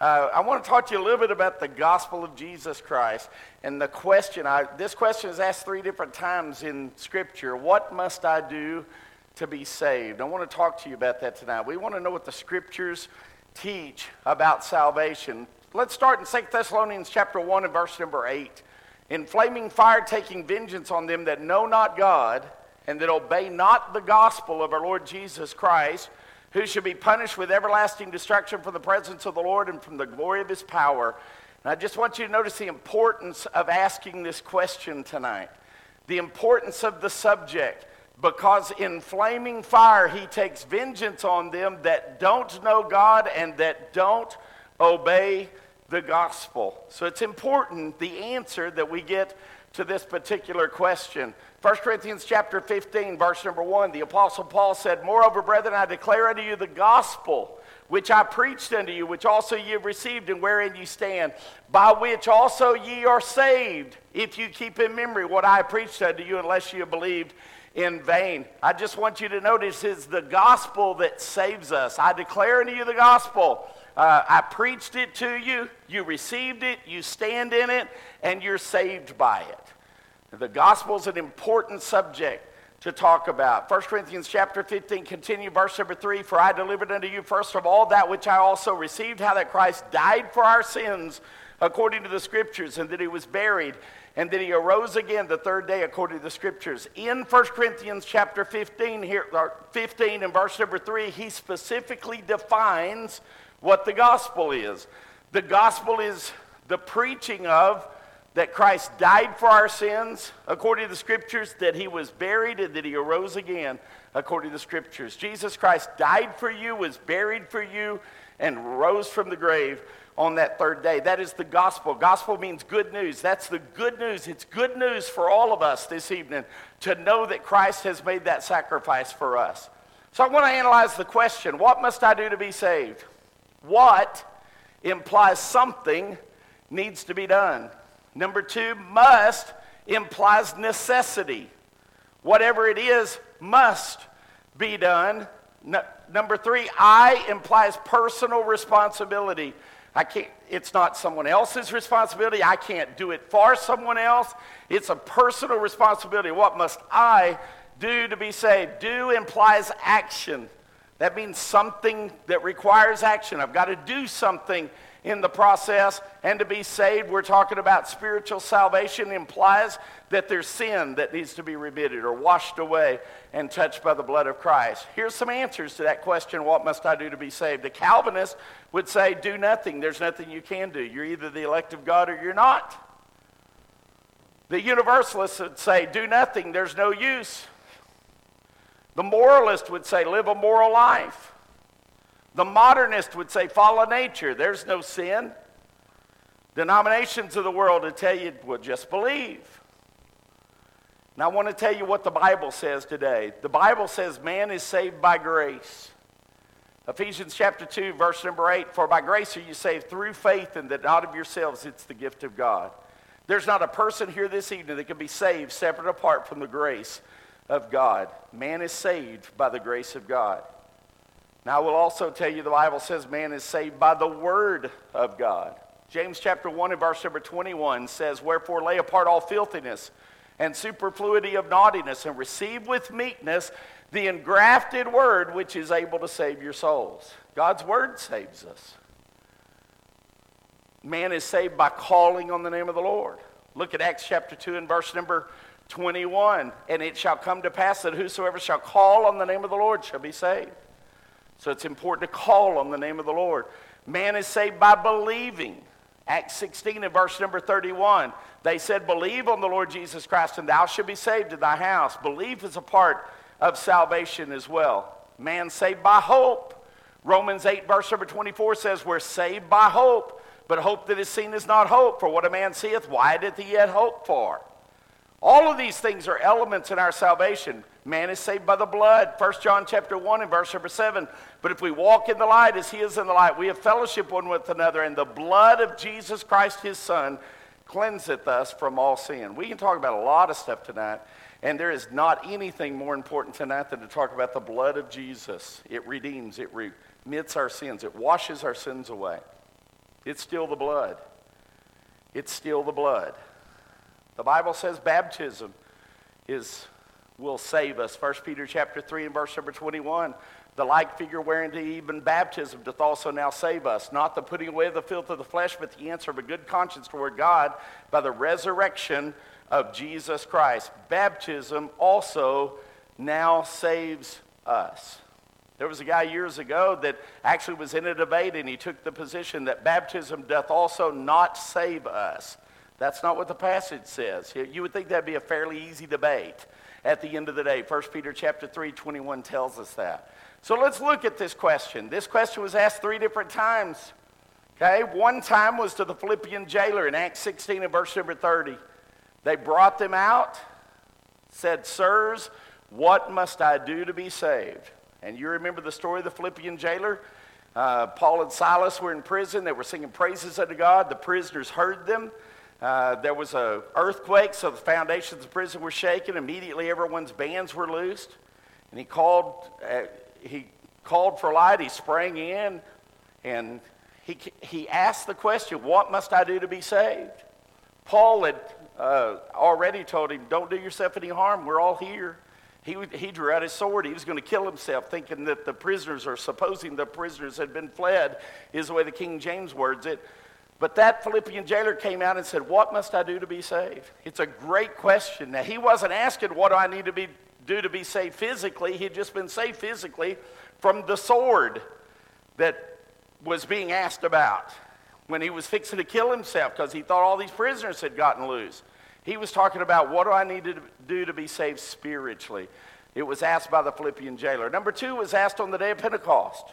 Uh, I want to talk to you a little bit about the gospel of Jesus Christ. And the question, I, this question is asked three different times in Scripture What must I do to be saved? I want to talk to you about that tonight. We want to know what the Scriptures teach about salvation. Let's start in 2 Thessalonians chapter 1 and verse number 8. In flaming fire, taking vengeance on them that know not God and that obey not the gospel of our Lord Jesus Christ who should be punished with everlasting destruction from the presence of the Lord and from the glory of his power. And I just want you to notice the importance of asking this question tonight, the importance of the subject, because in flaming fire he takes vengeance on them that don't know God and that don't obey the gospel. So it's important the answer that we get to this particular question. 1 Corinthians chapter 15, verse number 1, the Apostle Paul said, Moreover, brethren, I declare unto you the gospel which I preached unto you, which also ye have received, and wherein ye stand, by which also ye are saved, if you keep in memory what I preached unto you, unless you have believed in vain. I just want you to notice it's the gospel that saves us. I declare unto you the gospel. Uh, I preached it to you, you received it, you stand in it, and you're saved by it. The gospel is an important subject to talk about. 1 Corinthians chapter 15, continue verse number 3 For I delivered unto you first of all that which I also received, how that Christ died for our sins according to the scriptures, and that he was buried, and that he arose again the third day according to the scriptures. In 1 Corinthians chapter 15, here, 15 and verse number 3, he specifically defines what the gospel is. The gospel is the preaching of that Christ died for our sins, according to the scriptures, that he was buried, and that he arose again, according to the scriptures. Jesus Christ died for you, was buried for you, and rose from the grave on that third day. That is the gospel. Gospel means good news. That's the good news. It's good news for all of us this evening to know that Christ has made that sacrifice for us. So I want to analyze the question what must I do to be saved? What implies something needs to be done. Number two, must implies necessity. Whatever it is must be done. No, number three, I implies personal responsibility. I can't, it's not someone else's responsibility. I can't do it for someone else. It's a personal responsibility. What must I do to be saved? Do implies action. That means something that requires action. I've got to do something in the process. And to be saved, we're talking about spiritual salvation implies that there's sin that needs to be remitted or washed away and touched by the blood of Christ. Here's some answers to that question what must I do to be saved? The Calvinist would say, do nothing. There's nothing you can do. You're either the elect of God or you're not. The universalist would say, do nothing. There's no use. The moralist would say, live a moral life. The modernist would say, follow nature. There's no sin. Denominations of the world would tell you, well, just believe. Now, I want to tell you what the Bible says today. The Bible says man is saved by grace. Ephesians chapter 2, verse number 8 For by grace are you saved through faith, and that not of yourselves, it's the gift of God. There's not a person here this evening that can be saved separate apart from the grace of God. Man is saved by the grace of God. I will also tell you the Bible says man is saved by the word of God. James chapter 1 and verse number 21 says, Wherefore lay apart all filthiness and superfluity of naughtiness, and receive with meekness the engrafted word which is able to save your souls. God's word saves us. Man is saved by calling on the name of the Lord. Look at Acts chapter 2 and verse number 21. And it shall come to pass that whosoever shall call on the name of the Lord shall be saved. So it's important to call on the name of the Lord. Man is saved by believing. Acts 16 and verse number 31. They said, Believe on the Lord Jesus Christ, and thou shalt be saved in thy house. Belief is a part of salvation as well. Man saved by hope. Romans 8, verse number 24 says, We're saved by hope, but hope that is seen is not hope. For what a man seeth, why doth he yet hope for? All of these things are elements in our salvation. Man is saved by the blood. 1 John chapter 1 and verse number 7. But if we walk in the light as he is in the light, we have fellowship one with another, and the blood of Jesus Christ his Son cleanseth us from all sin. We can talk about a lot of stuff tonight, and there is not anything more important tonight than to talk about the blood of Jesus. It redeems, it remits our sins, it washes our sins away. It's still the blood. It's still the blood. The Bible says baptism is will save us. 1 Peter chapter 3 and verse number 21. The like figure wherein even baptism doth also now save us, not the putting away of the filth of the flesh, but the answer of a good conscience toward God by the resurrection of Jesus Christ. Baptism also now saves us. There was a guy years ago that actually was in a debate and he took the position that baptism doth also not save us. That's not what the passage says. You would think that'd be a fairly easy debate at the end of the day. 1 Peter chapter 3, 21 tells us that. So let's look at this question. This question was asked three different times. Okay, one time was to the Philippian jailer in Acts 16 and verse number 30. They brought them out, said, Sirs, what must I do to be saved? And you remember the story of the Philippian jailer? Uh, Paul and Silas were in prison. They were singing praises unto God. The prisoners heard them. Uh, there was an earthquake, so the foundations of the prison were shaken. Immediately, everyone's bands were loosed. And he called, uh, he called for light. He sprang in, and he, he asked the question, What must I do to be saved? Paul had uh, already told him, Don't do yourself any harm. We're all here. He, he drew out his sword. He was going to kill himself, thinking that the prisoners, or supposing the prisoners had been fled, is the way the King James words it. But that Philippian jailer came out and said, What must I do to be saved? It's a great question. Now, he wasn't asking, What do I need to be, do to be saved physically? He'd just been saved physically from the sword that was being asked about when he was fixing to kill himself because he thought all these prisoners had gotten loose. He was talking about what do I need to do to be saved spiritually? It was asked by the Philippian jailer. Number two was asked on the day of Pentecost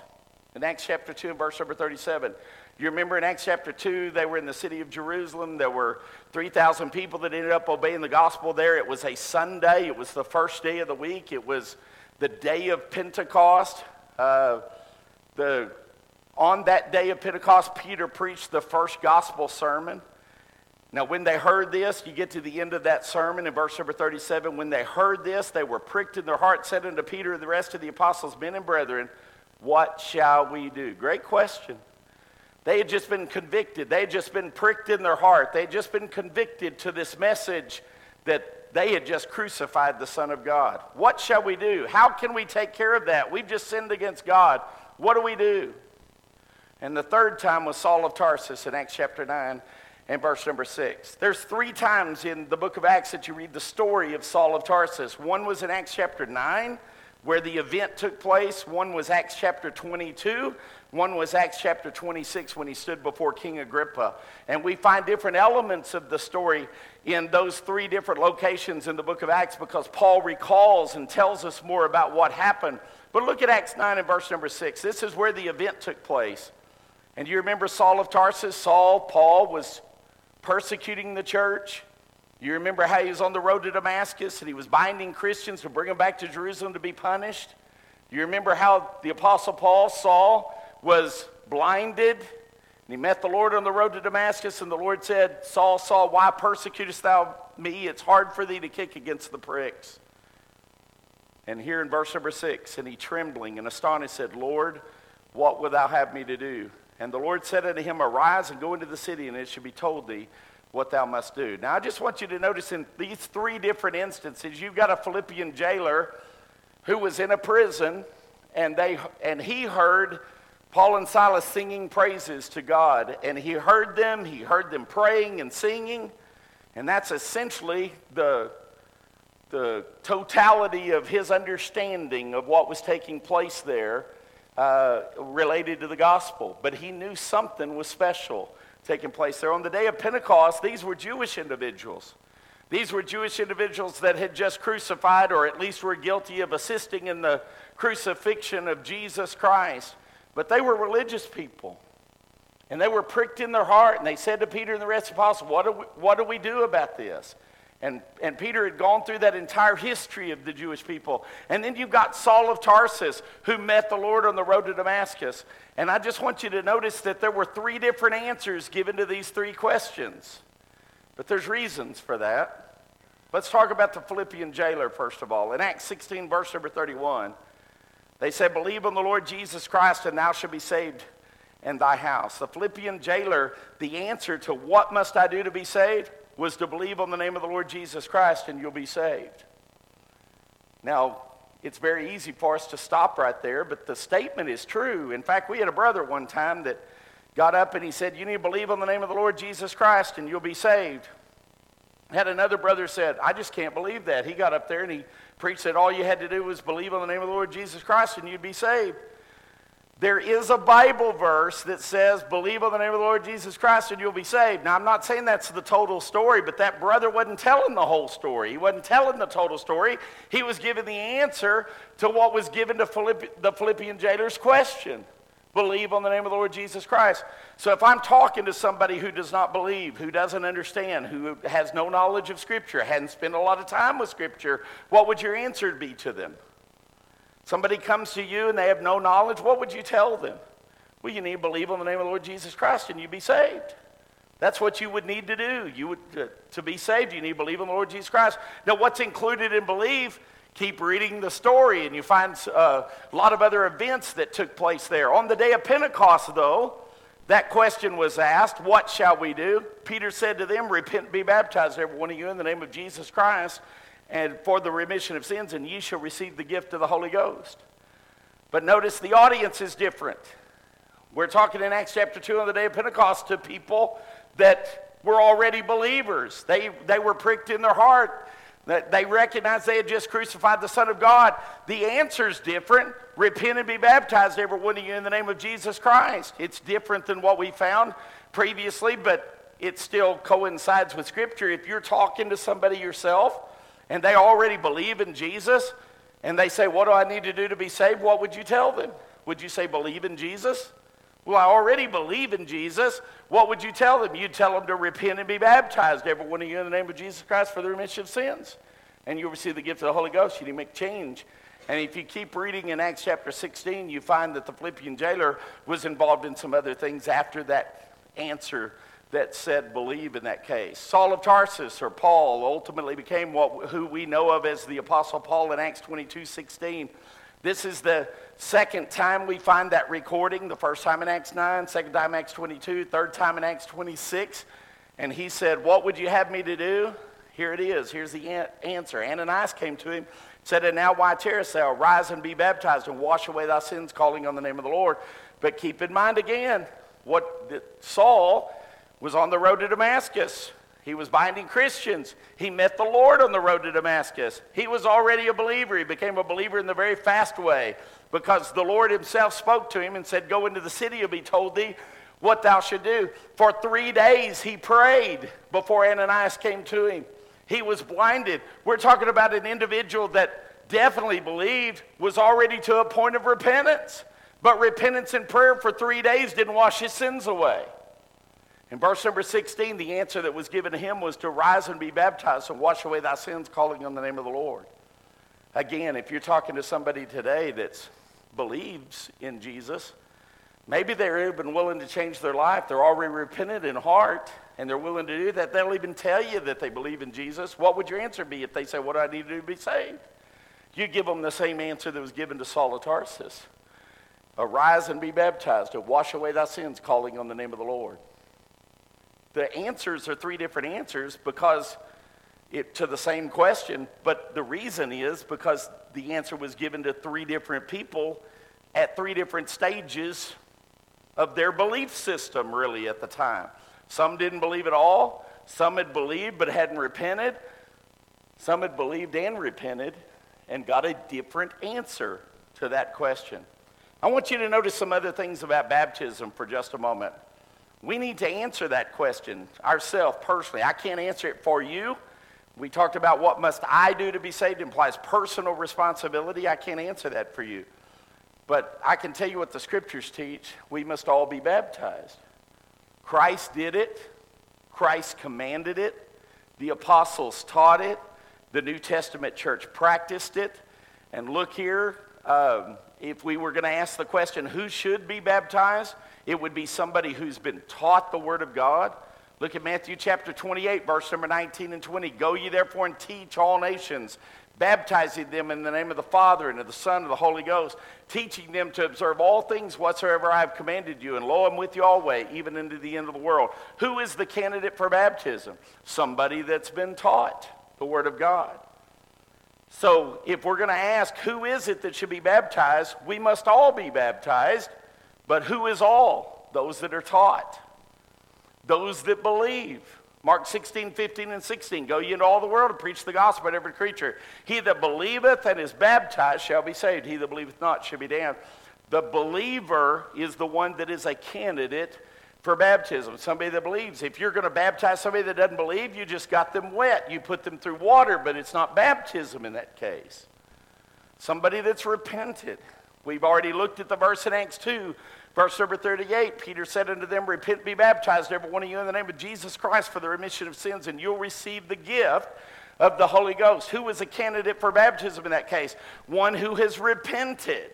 in Acts chapter 2 and verse number 37. You remember in Acts chapter 2, they were in the city of Jerusalem. There were 3,000 people that ended up obeying the gospel there. It was a Sunday, it was the first day of the week, it was the day of Pentecost. Uh, the, on that day of Pentecost, Peter preached the first gospel sermon. Now, when they heard this, you get to the end of that sermon in verse number 37. When they heard this, they were pricked in their heart, said unto Peter and the rest of the apostles, Men and brethren, what shall we do? Great question. They had just been convicted. They had just been pricked in their heart. They had just been convicted to this message that they had just crucified the Son of God. What shall we do? How can we take care of that? We've just sinned against God. What do we do? And the third time was Saul of Tarsus in Acts chapter 9 and verse number six. There's three times in the book of Acts that you read the story of Saul of Tarsus. One was in Acts chapter 9, where the event took place. One was Acts chapter 22. One was Acts chapter 26 when he stood before King Agrippa. And we find different elements of the story in those three different locations in the book of Acts because Paul recalls and tells us more about what happened. But look at Acts 9 and verse number 6. This is where the event took place. And you remember Saul of Tarsus? Saul, Paul was persecuting the church. You remember how he was on the road to Damascus and he was binding Christians to bring them back to Jerusalem to be punished? You remember how the Apostle Paul, Saul, was blinded and he met the Lord on the road to Damascus, and the Lord said, Saul, Saul, why persecutest thou me? It's hard for thee to kick against the pricks. And here in verse number six, and he trembling and astonished said, Lord, what wilt thou have me to do? And the Lord said unto him, Arise and go into the city, and it shall be told thee what thou must do. Now, I just want you to notice in these three different instances, you've got a Philippian jailer who was in a prison, and, they, and he heard Paul and Silas singing praises to God. And he heard them, he heard them praying and singing, and that's essentially the, the totality of his understanding of what was taking place there uh, related to the gospel, but he knew something was special taking place there. On the day of Pentecost, these were Jewish individuals. These were Jewish individuals that had just crucified, or at least were guilty of assisting in the crucifixion of Jesus Christ. But they were religious people. And they were pricked in their heart, and they said to Peter and the rest of the apostles, What do we, what do, we do about this? And, and Peter had gone through that entire history of the Jewish people. And then you've got Saul of Tarsus, who met the Lord on the road to Damascus. And I just want you to notice that there were three different answers given to these three questions. But there's reasons for that. Let's talk about the Philippian jailer, first of all. In Acts 16, verse number 31, they said, Believe on the Lord Jesus Christ, and thou shalt be saved and thy house. The Philippian jailer, the answer to what must I do to be saved was to believe on the name of the Lord Jesus Christ and you'll be saved. Now, it's very easy for us to stop right there, but the statement is true. In fact, we had a brother one time that got up and he said, You need to believe on the name of the Lord Jesus Christ and you'll be saved. Had another brother said, I just can't believe that. He got up there and he preached that all you had to do was believe on the name of the Lord Jesus Christ and you'd be saved. There is a Bible verse that says, Believe on the name of the Lord Jesus Christ and you'll be saved. Now, I'm not saying that's the total story, but that brother wasn't telling the whole story. He wasn't telling the total story. He was giving the answer to what was given to Philippi- the Philippian jailer's question Believe on the name of the Lord Jesus Christ. So, if I'm talking to somebody who does not believe, who doesn't understand, who has no knowledge of Scripture, hadn't spent a lot of time with Scripture, what would your answer be to them? Somebody comes to you and they have no knowledge, what would you tell them? Well, you need to believe on the name of the Lord Jesus Christ and you'd be saved. That's what you would need to do. You would uh, to be saved, you need to believe on the Lord Jesus Christ. Now, what's included in believe? Keep reading the story, and you find uh, a lot of other events that took place there. On the day of Pentecost, though, that question was asked, What shall we do? Peter said to them, Repent and be baptized, every one of you, in the name of Jesus Christ, and for the remission of sins, and ye shall receive the gift of the Holy Ghost. But notice the audience is different. We're talking in Acts chapter 2 on the day of Pentecost to people that were already believers. They, they were pricked in their heart. They recognized they had just crucified the Son of God. The answer's different. Repent and be baptized, every one of you, in the name of Jesus Christ. It's different than what we found previously, but it still coincides with Scripture. If you're talking to somebody yourself, and they already believe in Jesus, and they say, What do I need to do to be saved? What would you tell them? Would you say, Believe in Jesus? Well, I already believe in Jesus. What would you tell them? You'd tell them to repent and be baptized, every one of you, in the name of Jesus Christ for the remission of sins. And you'll receive the gift of the Holy Ghost. You make change. And if you keep reading in Acts chapter 16, you find that the Philippian jailer was involved in some other things after that answer that said believe in that case. Saul of Tarsus, or Paul, ultimately became what, who we know of as the Apostle Paul in Acts 22 16. This is the second time we find that recording. The first time in Acts 9, second time in Acts 22, third time in Acts 26. And he said, What would you have me to do? Here it is. Here's the answer. Ananias came to him, said, And now why tarriest thou? Rise and be baptized and wash away thy sins, calling on the name of the Lord. But keep in mind again, what Saul was on the road to Damascus. He was binding Christians. He met the Lord on the road to Damascus. He was already a believer. He became a believer in the very fast way because the Lord himself spoke to him and said, Go into the city, you'll be told thee what thou should do. For three days he prayed before Ananias came to him. He was blinded. We're talking about an individual that definitely believed, was already to a point of repentance. But repentance and prayer for three days didn't wash his sins away. In verse number 16, the answer that was given to him was to rise and be baptized and wash away thy sins, calling on the name of the Lord. Again, if you're talking to somebody today that believes in Jesus, maybe they're even willing to change their life. They're already repentant in heart, and they're willing to do that. They'll even tell you that they believe in Jesus. What would your answer be if they say, What do I need to do to be saved? You give them the same answer that was given to Saul of Tarsus Arise and be baptized, and wash away thy sins, calling on the name of the Lord the answers are three different answers because it, to the same question, but the reason is because the answer was given to three different people at three different stages of their belief system, really, at the time. Some didn't believe at all, some had believed but hadn't repented, some had believed and repented and got a different answer to that question. I want you to notice some other things about baptism for just a moment. We need to answer that question ourselves personally. I can't answer it for you. We talked about what must I do to be saved implies personal responsibility. I can't answer that for you. But I can tell you what the scriptures teach. We must all be baptized. Christ did it. Christ commanded it. The apostles taught it. The New Testament church practiced it. And look here, um, if we were going to ask the question, who should be baptized? It would be somebody who's been taught the Word of God. Look at Matthew chapter 28, verse number 19 and 20. Go ye therefore and teach all nations, baptizing them in the name of the Father and of the Son and of the Holy Ghost, teaching them to observe all things whatsoever I have commanded you. And lo, I'm with you always, even into the end of the world. Who is the candidate for baptism? Somebody that's been taught the Word of God. So if we're going to ask who is it that should be baptized, we must all be baptized. But who is all? Those that are taught, those that believe. Mark 16, 15, and 16. Go ye into all the world and preach the gospel to every creature. He that believeth and is baptized shall be saved. He that believeth not shall be damned. The believer is the one that is a candidate for baptism. Somebody that believes. If you're going to baptize somebody that doesn't believe, you just got them wet. You put them through water, but it's not baptism in that case. Somebody that's repented. We've already looked at the verse in Acts 2 Verse number 38 Peter said unto them, Repent, be baptized, every one of you, in the name of Jesus Christ for the remission of sins, and you'll receive the gift of the Holy Ghost. Who was a candidate for baptism in that case? One who has repented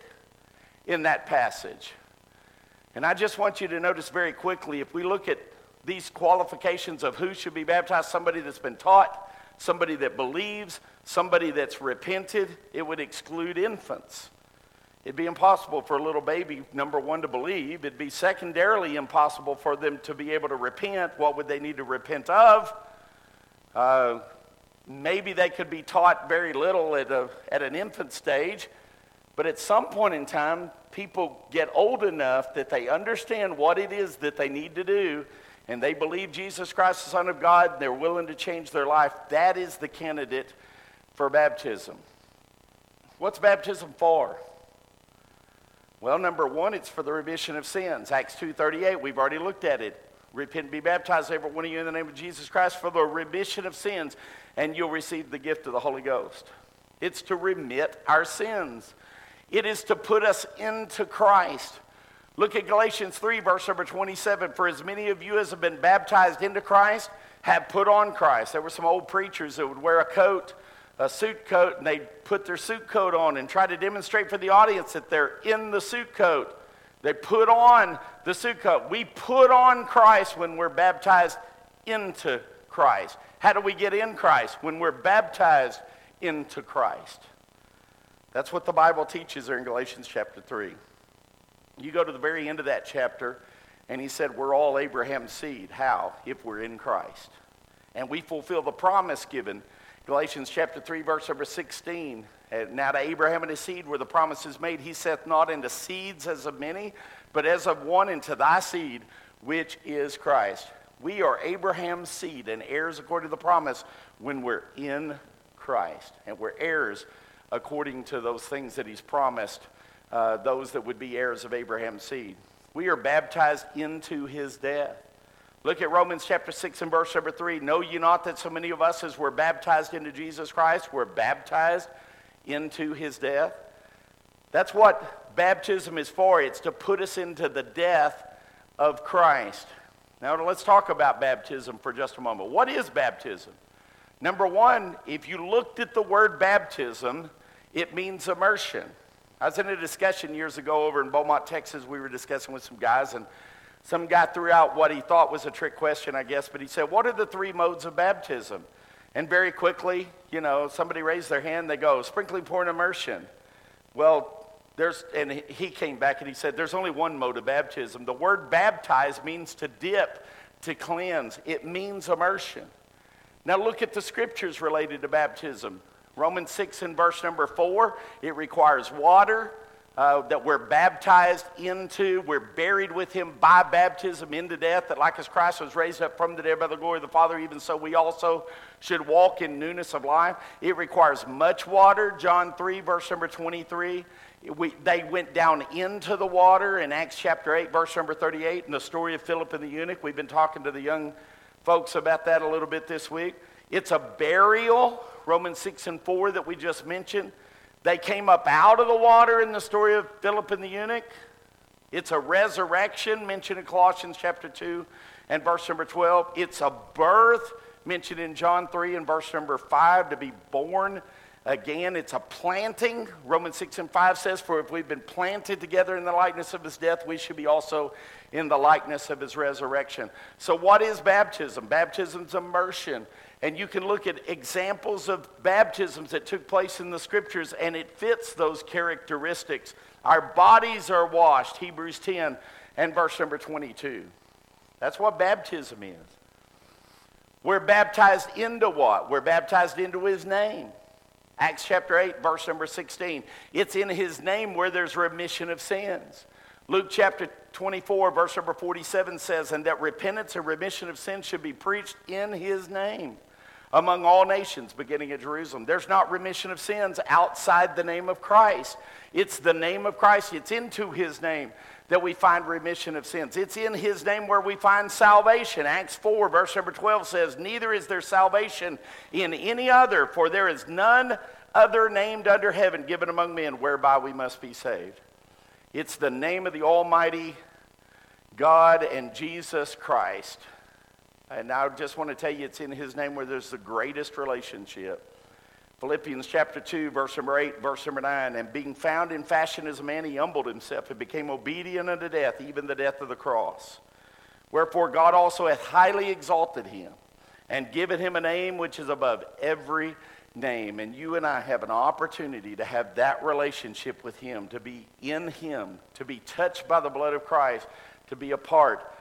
in that passage. And I just want you to notice very quickly if we look at these qualifications of who should be baptized, somebody that's been taught, somebody that believes, somebody that's repented, it would exclude infants. It'd be impossible for a little baby, number one, to believe. It'd be secondarily impossible for them to be able to repent. What would they need to repent of? Uh, maybe they could be taught very little at, a, at an infant stage, but at some point in time, people get old enough that they understand what it is that they need to do, and they believe Jesus Christ, the Son of God, and they're willing to change their life. That is the candidate for baptism. What's baptism for? Well, number one, it's for the remission of sins. Acts 2.38, we've already looked at it. Repent and be baptized, every one of you, in the name of Jesus Christ for the remission of sins, and you'll receive the gift of the Holy Ghost. It's to remit our sins. It is to put us into Christ. Look at Galatians 3, verse number 27. For as many of you as have been baptized into Christ have put on Christ. There were some old preachers that would wear a coat a suit coat and they put their suit coat on and try to demonstrate for the audience that they're in the suit coat. They put on the suit coat. We put on Christ when we're baptized into Christ. How do we get in Christ? When we're baptized into Christ. That's what the Bible teaches there in Galatians chapter 3. You go to the very end of that chapter, and he said, We're all Abraham's seed. How? If we're in Christ. And we fulfill the promise given Galatians chapter 3, verse number 16. Now to Abraham and his seed were the promises made. He saith not into seeds as of many, but as of one into thy seed, which is Christ. We are Abraham's seed and heirs according to the promise when we're in Christ. And we're heirs according to those things that he's promised, uh, those that would be heirs of Abraham's seed. We are baptized into his death. Look at Romans chapter 6 and verse number 3. Know ye not that so many of us, as were baptized into Jesus Christ, were baptized into his death? That's what baptism is for. It's to put us into the death of Christ. Now, let's talk about baptism for just a moment. What is baptism? Number one, if you looked at the word baptism, it means immersion. I was in a discussion years ago over in Beaumont, Texas. We were discussing with some guys, and some guy threw out what he thought was a trick question, I guess, but he said, What are the three modes of baptism? And very quickly, you know, somebody raised their hand, they go, Sprinkling, pouring, immersion. Well, there's, and he came back and he said, There's only one mode of baptism. The word baptize means to dip, to cleanse, it means immersion. Now look at the scriptures related to baptism. Romans 6 and verse number 4, it requires water, uh, that we're baptized into. We're buried with him by baptism into death, that like as Christ was raised up from the dead by the glory of the Father, even so we also should walk in newness of life. It requires much water. John 3, verse number 23. We, they went down into the water in Acts chapter 8, verse number 38, in the story of Philip and the eunuch. We've been talking to the young folks about that a little bit this week. It's a burial, Romans 6 and 4, that we just mentioned. They came up out of the water in the story of Philip and the eunuch. It's a resurrection mentioned in Colossians chapter 2 and verse number 12. It's a birth mentioned in John 3 and verse number 5 to be born Again, it's a planting. Romans 6 and 5 says, For if we've been planted together in the likeness of his death, we should be also in the likeness of his resurrection. So, what is baptism? Baptism's immersion. And you can look at examples of baptisms that took place in the scriptures, and it fits those characteristics. Our bodies are washed, Hebrews 10 and verse number 22. That's what baptism is. We're baptized into what? We're baptized into his name. Acts chapter 8, verse number 16. It's in his name where there's remission of sins. Luke chapter 24, verse number 47 says, And that repentance and remission of sins should be preached in his name among all nations, beginning at Jerusalem. There's not remission of sins outside the name of Christ. It's the name of Christ, it's into his name that we find remission of sins. It's in his name where we find salvation. Acts 4, verse number 12 says, Neither is there salvation in any other, for there is none other named under heaven given among men whereby we must be saved. It's the name of the Almighty God and Jesus Christ. And I just want to tell you, it's in his name where there's the greatest relationship. Philippians chapter 2, verse number 8, verse number 9. And being found in fashion as a man, he humbled himself and became obedient unto death, even the death of the cross. Wherefore God also hath highly exalted him and given him a name which is above every name. And you and I have an opportunity to have that relationship with him, to be in him, to be touched by the blood of Christ, to be a part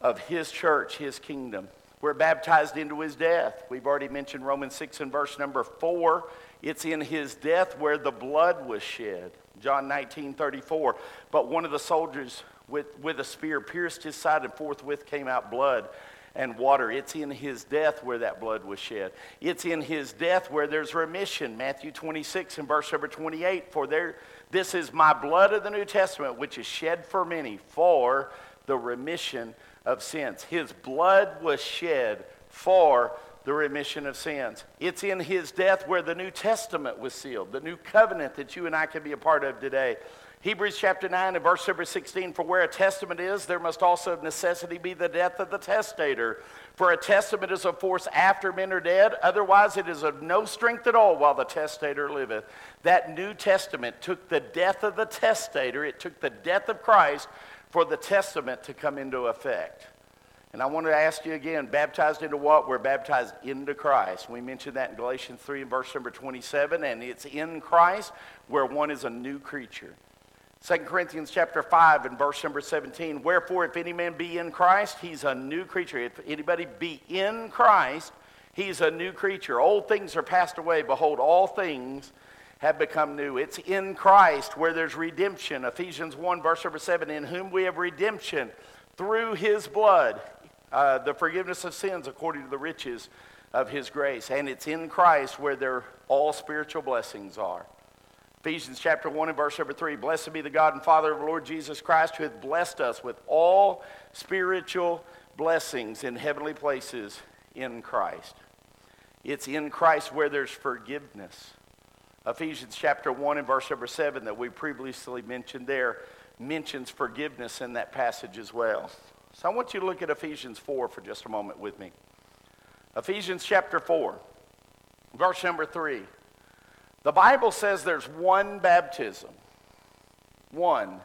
of his church, his kingdom. We're baptized into his death. We've already mentioned Romans 6 and verse number 4. It's in his death where the blood was shed. John 19, 34. But one of the soldiers with, with a spear pierced his side, and forthwith came out blood and water. It's in his death where that blood was shed. It's in his death where there's remission. Matthew 26 and verse number 28. For there, this is my blood of the New Testament, which is shed for many for the remission of sins. His blood was shed for the remission of sins. It's in his death where the New Testament was sealed, the new covenant that you and I can be a part of today. Hebrews chapter 9 and verse number 16 For where a testament is, there must also of necessity be the death of the testator. For a testament is of force after men are dead, otherwise it is of no strength at all while the testator liveth. That New Testament took the death of the testator, it took the death of Christ for the testament to come into effect. And I want to ask you again, baptized into what? We're baptized into Christ. We mentioned that in Galatians 3 and verse number 27, and it's in Christ where one is a new creature. 2 Corinthians chapter 5 and verse number 17, wherefore if any man be in Christ, he's a new creature. If anybody be in Christ, he's a new creature. Old things are passed away. Behold, all things have become new. It's in Christ where there's redemption. Ephesians 1, verse number 7 In whom we have redemption through his blood, uh, the forgiveness of sins according to the riches of his grace. And it's in Christ where there all spiritual blessings are. Ephesians chapter 1 and verse number 3 Blessed be the God and Father of the Lord Jesus Christ, who hath blessed us with all spiritual blessings in heavenly places in Christ. It's in Christ where there's forgiveness. Ephesians chapter 1 and verse number 7 that we previously mentioned there mentions forgiveness in that passage as well. So I want you to look at Ephesians 4 for just a moment with me. Ephesians chapter 4, verse number 3. The Bible says there's one baptism. One.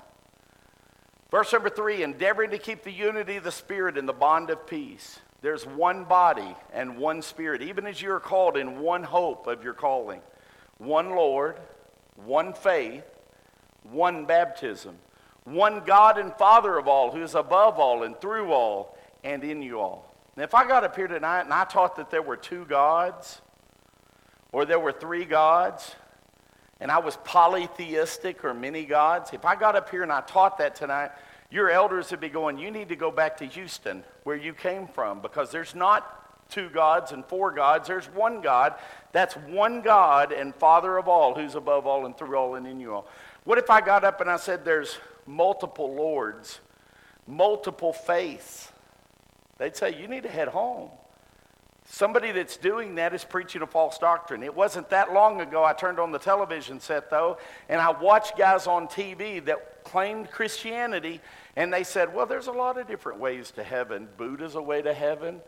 Verse number 3 endeavoring to keep the unity of the Spirit in the bond of peace. There's one body and one Spirit, even as you are called in one hope of your calling one Lord, one faith, one baptism, one God and Father of all, who is above all and through all and in you all. Now, if I got up here tonight and I taught that there were two gods, or there were three gods, and I was polytheistic or many gods, if I got up here and I taught that tonight, your elders would be going, You need to go back to Houston, where you came from, because there's not two gods and four gods. There's one God. That's one God and Father of all, who's above all and through all and in you all. What if I got up and I said there's multiple lords, multiple faiths? They'd say, You need to head home. Somebody that's doing that is preaching a false doctrine. It wasn't that long ago I turned on the television set, though, and I watched guys on TV that claimed Christianity, and they said, Well, there's a lot of different ways to heaven. Buddha's a way to heaven.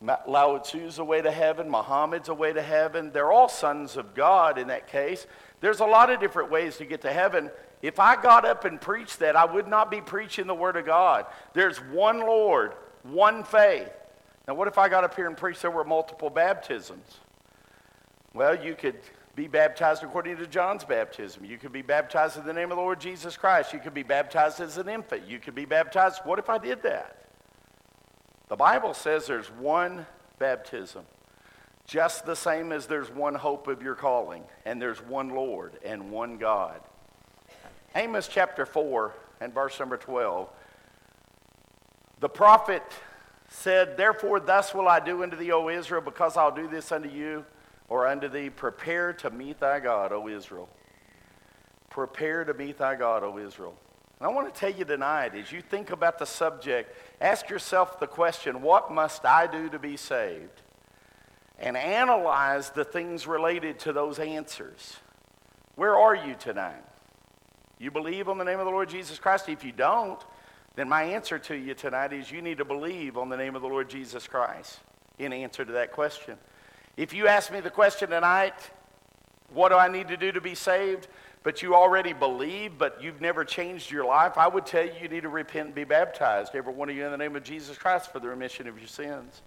Lao Tzu's a way to heaven, Muhammad's a way to heaven. They're all sons of God in that case. There's a lot of different ways to get to heaven. If I got up and preached that, I would not be preaching the Word of God. There's one Lord, one faith. Now, what if I got up here and preached there were multiple baptisms? Well, you could be baptized according to John's baptism. You could be baptized in the name of the Lord Jesus Christ. You could be baptized as an infant. You could be baptized. What if I did that? The Bible says there's one baptism, just the same as there's one hope of your calling, and there's one Lord and one God. Amos chapter 4 and verse number 12. The prophet said, Therefore, thus will I do unto thee, O Israel, because I'll do this unto you or unto thee, prepare to meet thy God, O Israel. Prepare to meet thy God, O Israel. And I want to tell you tonight, as you think about the subject, ask yourself the question what must I do to be saved? And analyze the things related to those answers. Where are you tonight? You believe on the name of the Lord Jesus Christ? If you don't, then my answer to you tonight is you need to believe on the name of the Lord Jesus Christ in answer to that question. If you ask me the question tonight, what do I need to do to be saved? But you already believe, but you've never changed your life, I would tell you you need to repent and be baptized, every one of you in the name of Jesus Christ for the remission of your sins.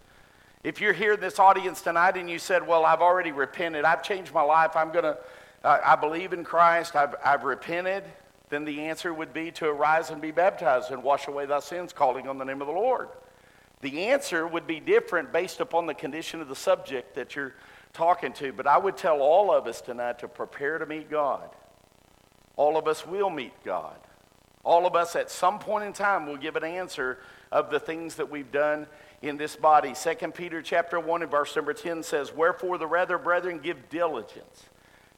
If you're here in this audience tonight and you said, Well, I've already repented, I've changed my life, I'm going to, uh, I believe in Christ, I've, I've repented, then the answer would be to arise and be baptized and wash away thy sins, calling on the name of the Lord. The answer would be different based upon the condition of the subject that you're talking to, but I would tell all of us tonight to prepare to meet God. All of us will meet God. All of us at some point in time will give an answer of the things that we've done in this body. 2 Peter chapter 1 and verse number 10 says, Wherefore the rather, brethren, give diligence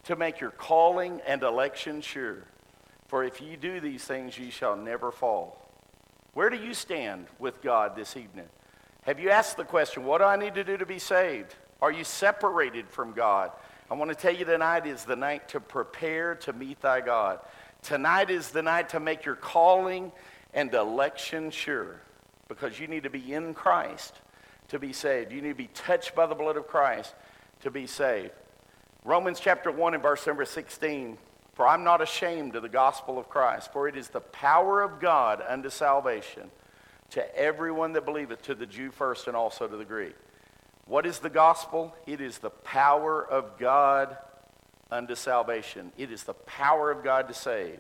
to make your calling and election sure. For if ye do these things, ye shall never fall. Where do you stand with God this evening? Have you asked the question, what do I need to do to be saved? Are you separated from God? I want to tell you tonight is the night to prepare to meet thy God. Tonight is the night to make your calling and election sure because you need to be in Christ to be saved. You need to be touched by the blood of Christ to be saved. Romans chapter 1 and verse number 16 for I'm not ashamed of the gospel of Christ, for it is the power of God unto salvation to everyone that believeth, to the Jew first and also to the Greek. What is the gospel? It is the power of God unto salvation. It is the power of God to save.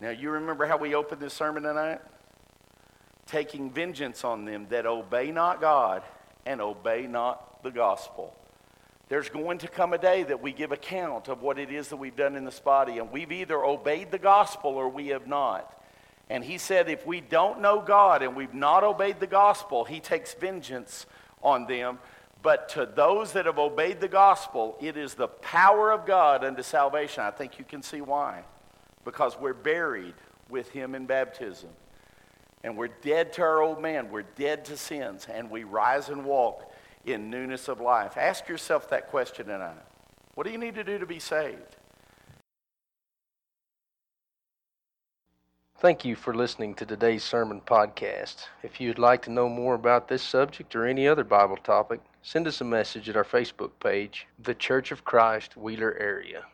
Now, you remember how we opened this sermon tonight? Taking vengeance on them that obey not God and obey not the gospel. There's going to come a day that we give account of what it is that we've done in this body, and we've either obeyed the gospel or we have not. And he said, if we don't know God and we've not obeyed the gospel, he takes vengeance on them. But to those that have obeyed the gospel, it is the power of God unto salvation. I think you can see why. Because we're buried with him in baptism. And we're dead to our old man. We're dead to sins. And we rise and walk in newness of life? Ask yourself that question tonight. What do you need to do to be saved? Thank you for listening to today's sermon podcast. If you'd like to know more about this subject or any other Bible topic, send us a message at our Facebook page, The Church of Christ, Wheeler Area.